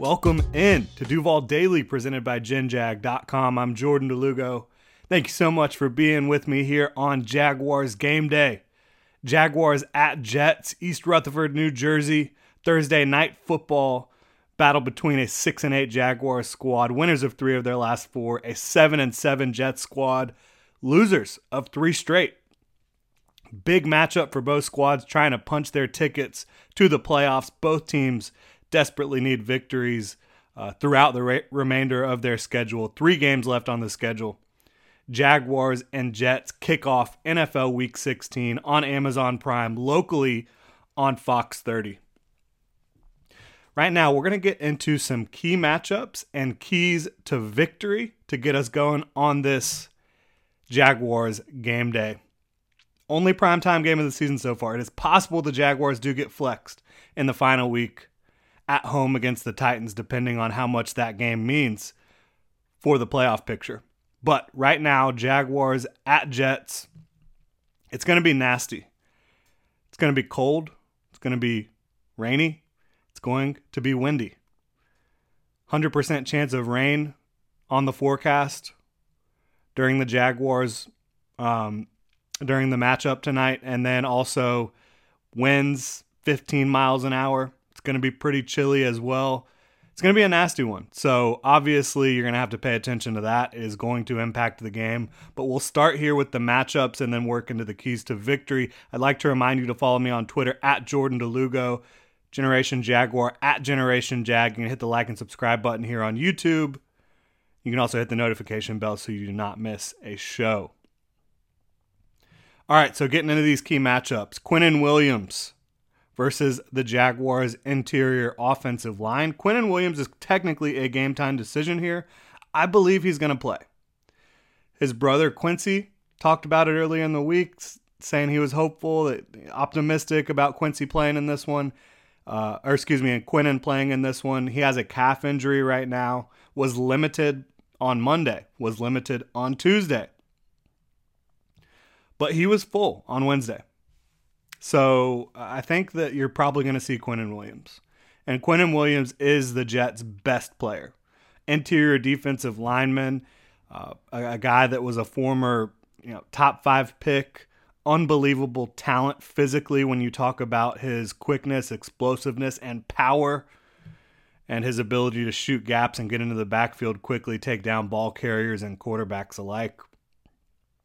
Welcome in to Duval Daily presented by GenJag.com. I'm Jordan DeLugo. Thank you so much for being with me here on Jaguars game day. Jaguars at Jets, East Rutherford, New Jersey, Thursday night football battle between a 6 and 8 Jaguars squad, winners of 3 of their last 4, a 7 and 7 Jets squad, losers of 3 straight. Big matchup for both squads trying to punch their tickets to the playoffs. Both teams desperately need victories uh, throughout the re- remainder of their schedule. Three games left on the schedule. Jaguars and Jets kick off NFL Week 16 on Amazon Prime, locally on Fox 30. Right now, we're going to get into some key matchups and keys to victory to get us going on this Jaguars game day. Only primetime game of the season so far. It is possible the Jaguars do get flexed in the final week at home against the Titans, depending on how much that game means for the playoff picture. But right now, Jaguars at Jets, it's going to be nasty. It's going to be cold. It's going to be rainy. It's going to be windy. 100% chance of rain on the forecast during the Jaguars, um, during the matchup tonight. And then also winds 15 miles an hour. It's going to be pretty chilly as well. It's going to be a nasty one. So, obviously, you're going to have to pay attention to that. It is going to impact the game. But we'll start here with the matchups and then work into the keys to victory. I'd like to remind you to follow me on Twitter at Jordan DeLugo, Generation Jaguar at Generation Jag. You can hit the like and subscribe button here on YouTube. You can also hit the notification bell so you do not miss a show. All right, so getting into these key matchups Quinnen Williams versus the Jaguars' interior offensive line. Quinnen Williams is technically a game time decision here. I believe he's going to play. His brother Quincy talked about it earlier in the week, saying he was hopeful, optimistic about Quincy playing in this one. Uh, or excuse me, and Quinnen playing in this one. He has a calf injury right now. Was limited on Monday. Was limited on Tuesday. But he was full on Wednesday. So I think that you're probably going to see Quinnen Williams. And Quinnen Williams is the Jets' best player. Interior defensive lineman, uh, a, a, guy that was a former you know, top five pick, unbelievable talent physically when you talk about his quickness, explosiveness, and power, and his ability to shoot gaps and get into the backfield quickly, take down ball carriers and quarterbacks alike.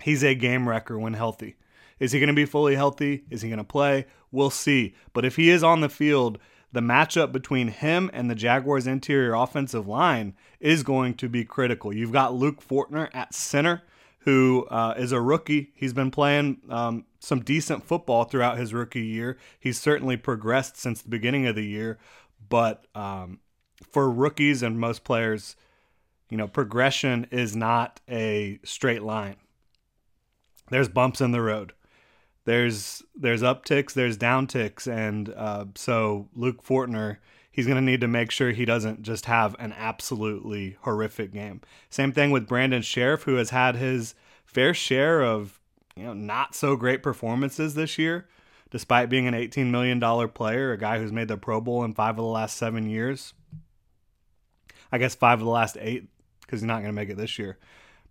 He's a game wrecker when healthy. Is he going to be fully healthy? Is he going to play? We'll see. But if he is on the field, the matchup between him and the Jaguars' interior offensive line is going to be critical. You've got Luke Fortner at center, who uh, is a rookie. He's been playing um, some decent football throughout his rookie year. He's certainly progressed since the beginning of the year. But um, for rookies and most players, you know, progression is not a straight line. There's bumps in the road there's there's upticks, there's downticks, and uh, so Luke Fortner, he's going to need to make sure he doesn't just have an absolutely horrific game. Same thing with Brandon Scherff, who has had his fair share of you know not so great performances this year, despite being an 18 million dollar player, a guy who's made the Pro Bowl in five of the last seven years. I guess five of the last eight because he's not going to make it this year.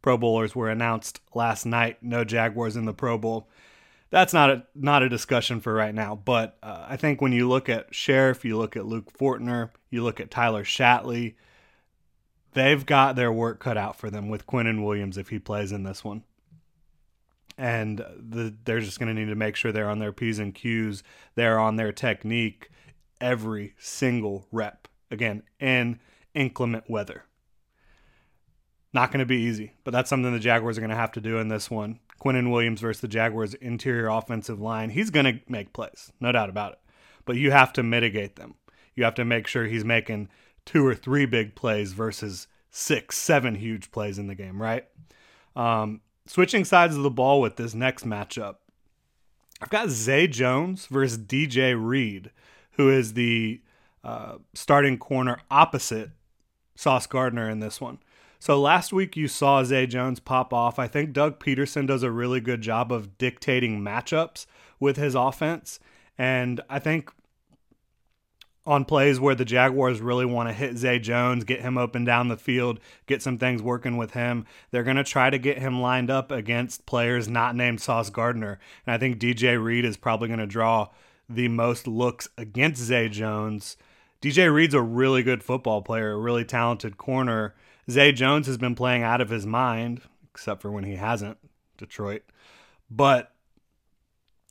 Pro Bowlers were announced last night. No Jaguars in the Pro Bowl that's not a not a discussion for right now. But uh, I think when you look at Scherff, you look at Luke Fortner, you look at Tyler Shatley, they've got their work cut out for them with Quinnen Williams if he plays in this one. And the, they're just going to need to make sure they're on their P's and Q's, they're on their technique every single rep. Again, in inclement weather. Not going to be easy, but that's something the Jaguars are going to have to do in this one. Quinnen Williams versus the Jaguars interior offensive line, he's going to make plays, no doubt about it. But you have to mitigate them. You have to make sure he's making two or three big plays versus six, seven huge plays in the game, right? Um, switching sides of the ball with this next matchup, I've got Zay Jones versus DJ Reed, who is the uh, starting corner opposite Sauce Gardner in this one. So last week you saw Zay Jones pop off. I think Doug Pederson does a really good job of dictating matchups with his offense. And I think on plays where the Jaguars really want to hit Zay Jones, get him open down the field, get some things working with him. They're going to try to get him lined up against players not named Sauce Gardner. And I think DJ Reed is probably going to draw the most looks against Zay Jones. DJ Reed's a really good football player, a really talented corner. Zay Jones has been playing out of his mind, except for when he hasn't, Detroit. But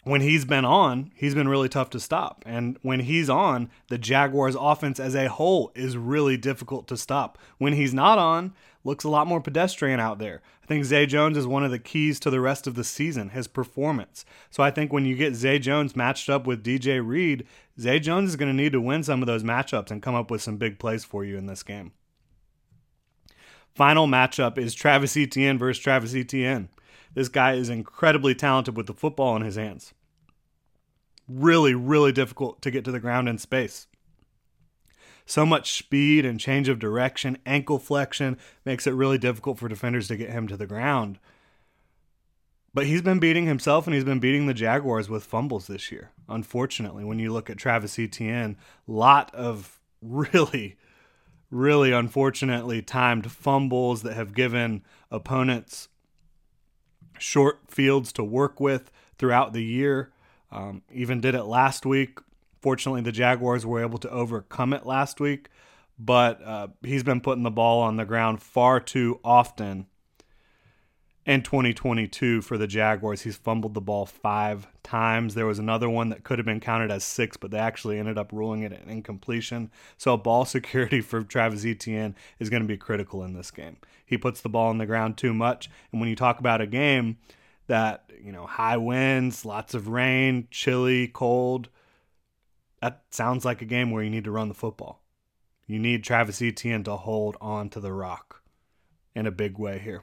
when he's been on, he's been really tough to stop. And when he's on, the Jaguars offense as a whole is really difficult to stop. When he's not on, looks a lot more pedestrian out there. I think Zay Jones is one of the keys to the rest of the season, his performance. So I think when you get Zay Jones matched up with DJ Reed, Zay Jones is going to need to win some of those matchups and come up with some big plays for you in this game. Final matchup is Travis Etienne versus Travis Etienne. This guy is incredibly talented with the football in his hands. Really, really difficult to get to the ground in space. So much speed and change of direction, ankle flexion makes it really difficult for defenders to get him to the ground. But he's been beating himself and he's been beating the Jaguars with fumbles this year. Unfortunately, when you look at Travis Etienne, lot of really, really unfortunately timed fumbles that have given opponents short fields to work with throughout the year. Um, even did it last week. Fortunately, the Jaguars were able to overcome it last week, but uh, he's been putting the ball on the ground far too often in 2022 for the Jaguars. He's fumbled the ball five times. There was another one that could have been counted as six, but they actually ended up ruling it an incompletion. So ball security for Travis Etienne is going to be critical in this game. He puts the ball on the ground too much, and when you talk about a game that you know high winds, lots of rain, chilly, cold, that sounds like a game where you need to run the football. You need Travis Etienne to hold on to the rock in a big way here.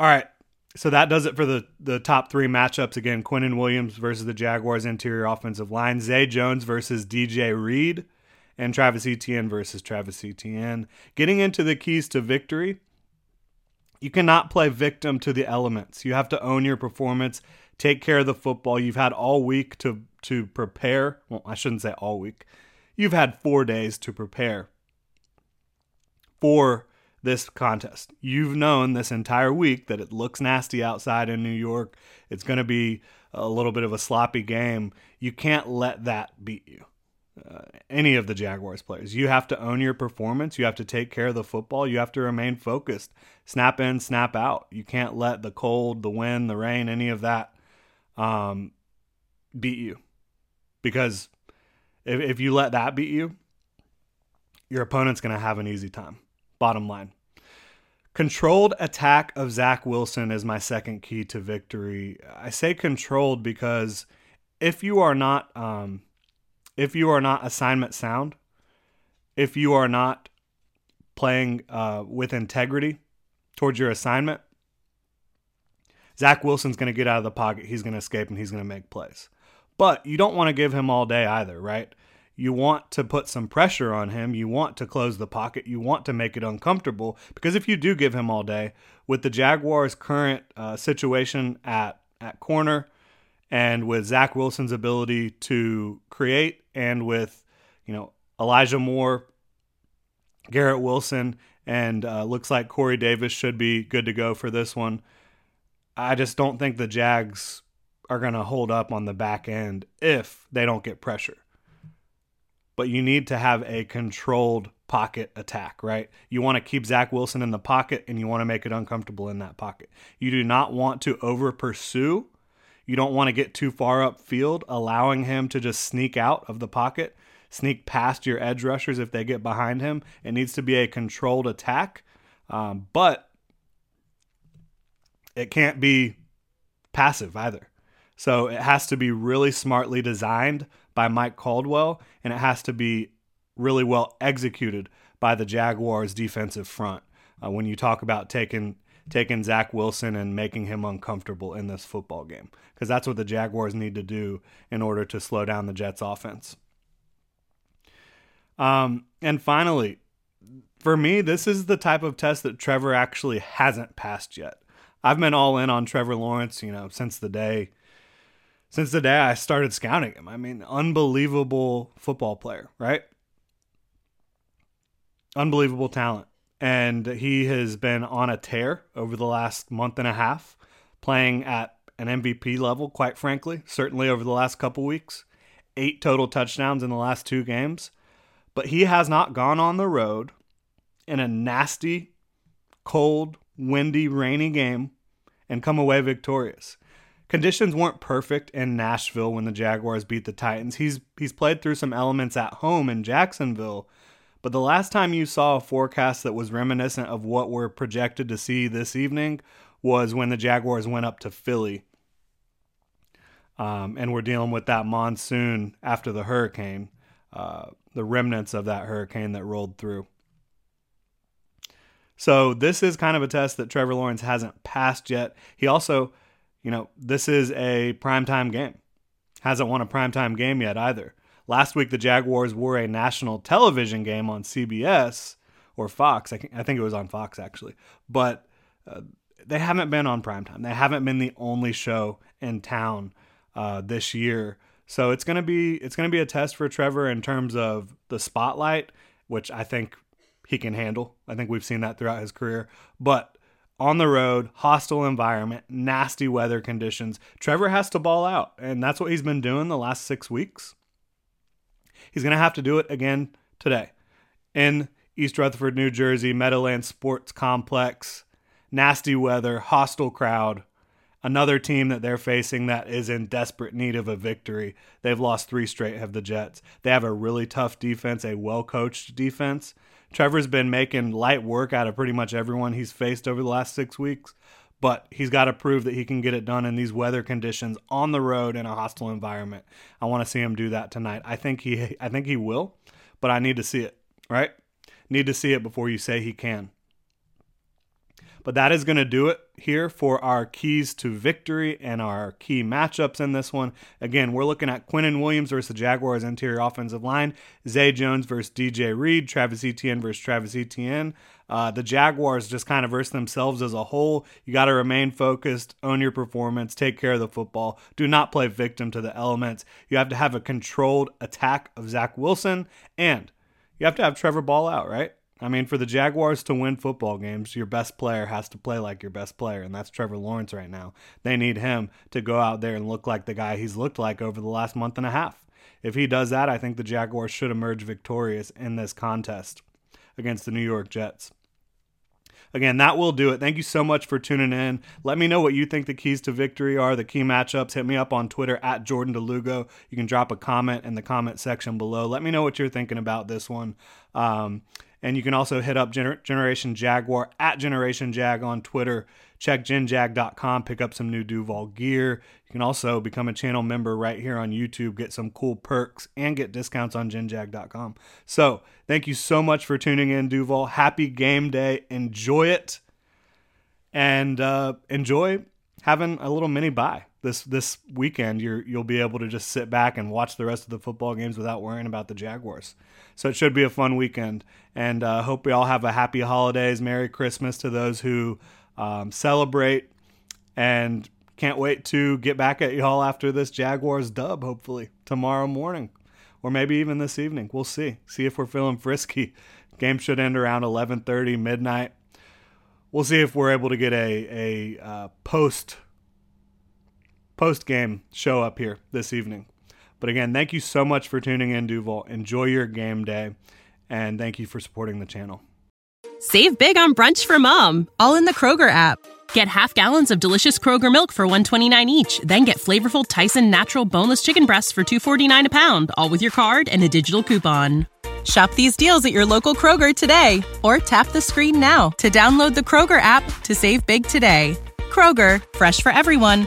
All right. So that does it for the, the top three matchups. Again, Quinnen Williams versus the Jaguars interior offensive line, Zay Jones versus DJ Reed, and Travis Etienne versus Travis Etienne. Getting into the keys to victory, you cannot play victim to the elements. You have to own your performance, take care of the football. You've had all week to to prepare. Well, I shouldn't say all week. You've had four days to prepare for this contest. You've known this entire week that it looks nasty outside in New York. It's going to be a little bit of a sloppy game. You can't let that beat you. Uh, any of the Jaguars players. You have to own your performance. You have to take care of the football. You have to remain focused. Snap in, snap out. You can't let the cold, the wind, the rain, any of that um, beat you. Because if, if you let that beat you, your opponent's going to have an easy time. Bottom line. Controlled attack of Zach Wilson is my second key to victory. I say controlled because if you are not um, if you are not assignment sound, if you are not playing uh, with integrity towards your assignment, Zach Wilson's going to get out of the pocket. He's going to escape and he's going to make plays. But you don't want to give him all day either, right? You want to put some pressure on him. You want to close the pocket. You want to make it uncomfortable because if you do give him all day, with the Jaguars' current uh, situation at at corner, and with Zach Wilson's ability to create, and with you know Elijah Moore, Garrett Wilson, and uh, looks like Corey Davis should be good to go for this one. I just don't think the Jags are going to hold up on the back end if they don't get pressure. But you need to have a controlled pocket attack, right? You want to keep Zach Wilson in the pocket and you want to make it uncomfortable in that pocket. You do not want to over pursue. You don't want to get too far upfield, allowing him to just sneak out of the pocket, sneak past your edge rushers if they get behind him. It needs to be a controlled attack, um, but it can't be passive either. So it has to be really smartly designed by Mike Caldwell, and it has to be really well executed by the Jaguars' defensive front. Uh, when you talk about taking taking Zach Wilson and making him uncomfortable in this football game, because that's what the Jaguars need to do in order to slow down the Jets' offense. Um, and finally, for me, this is the type of test that Trevor actually hasn't passed yet. I've been all in on Trevor Lawrence, you know, since the day since the day I started scouting him. I mean, unbelievable football player, right? Unbelievable talent. And he has been on a tear over the last month and a half, playing at an MVP level, quite frankly, certainly over the last couple weeks. Eight total touchdowns in the last two games. But he has not gone on the road in a nasty, cold, windy, rainy game and come away victorious conditions weren't perfect in Nashville when the Jaguars beat the Titans. He's he's played through some elements at home in Jacksonville, but the last time you saw a forecast that was reminiscent of what we're projected to see this evening was when the Jaguars went up to Philly. Um, and we're dealing with that monsoon after the hurricane, uh, the remnants of that hurricane that rolled through. So this is kind of a test that Trevor Lawrence hasn't passed yet. He also you know, this is a primetime game. Hasn't won a primetime game yet either. Last week, the Jaguars were a national television game on CBS or Fox. I, think it was on Fox, actually. But uh, they haven't been on primetime. They haven't been the only show in town uh, this year. So it's gonna be it's gonna be a test for Trevor in terms of the spotlight, which I think he can handle. I think we've seen that throughout his career. But on the road, hostile environment, nasty weather conditions. Trevor has to ball out, and that's what he's been doing the last six weeks. He's going to have to do it again today in East Rutherford, New Jersey, Meadowlands Sports Complex. Nasty weather, hostile crowd. Another team that they're facing that is in desperate need of a victory. They've lost three straight, have the Jets. They have a really tough defense, a well coached defense. Trevor's been making light work out of pretty much everyone he's faced over the last six weeks, but he's got to prove that he can get it done in these weather conditions on the road in a hostile environment. I want to see him do that tonight. I think he I think he will, but I need to see it, right? Need to see it before you say he can. But that is going to do it here for our keys to victory and our key matchups in this one. Again, we're looking at Quinnen Williams versus the Jaguars interior offensive line, Zay Jones versus DJ Reed, Travis Etienne versus Travis Etienne. Uh, the Jaguars just kind of versus themselves as a whole. You got to remain focused, own your performance, take care of the football. Do not play victim to the elements. You have to have a controlled attack of Zach Wilson, and you have to have Trevor Ball out, right? I mean, for the Jaguars to win football games, your best player has to play like your best player, and that's Trevor Lawrence right now. They need him to go out there and look like the guy he's looked like over the last month and a half. If he does that, I think the Jaguars should emerge victorious in this contest against the New York Jets. Again, that will do it. Thank you so much for tuning in. Let me know what you think the keys to victory are, the key matchups. Hit me up on Twitter at Jordan DeLugo. You can drop a comment in the comment section below. Let me know what you're thinking about this one. Um, and you can also hit up Gener- Generation Jaguar at Generation Jag on Twitter. Check genjag.com, pick up some new Duval gear. You can also become a channel member right here on YouTube, get some cool perks, and get discounts on genjag.com. So, thank you so much for tuning in, Duval. Happy game day. Enjoy it. And uh, enjoy having a little mini bye this this weekend. You're you'll be able to just sit back and watch the rest of the football games without worrying about the Jaguars. So it should be a fun weekend. And uh, hope we all have a happy holidays, Merry Christmas to those who um, celebrate. And can't wait to get back at y'all after this Jaguars dub, hopefully tomorrow morning, or maybe even this evening. We'll see. See if we're feeling frisky Game should end around 11:30 midnight. We'll see if we're able to get a a uh, post post game show up here this evening. But again, thank you so much for tuning in, Duval. Enjoy your game day, and thank you for supporting the channel. Save big on brunch for mom, all in the Kroger app. Get half gallons of delicious Kroger milk for 129 each, then get flavorful Tyson natural boneless chicken breasts for 249 a pound, all with your card and a digital coupon. Shop these deals at your local Kroger today or tap the screen now to download the Kroger app to save big today. Kroger, fresh for everyone.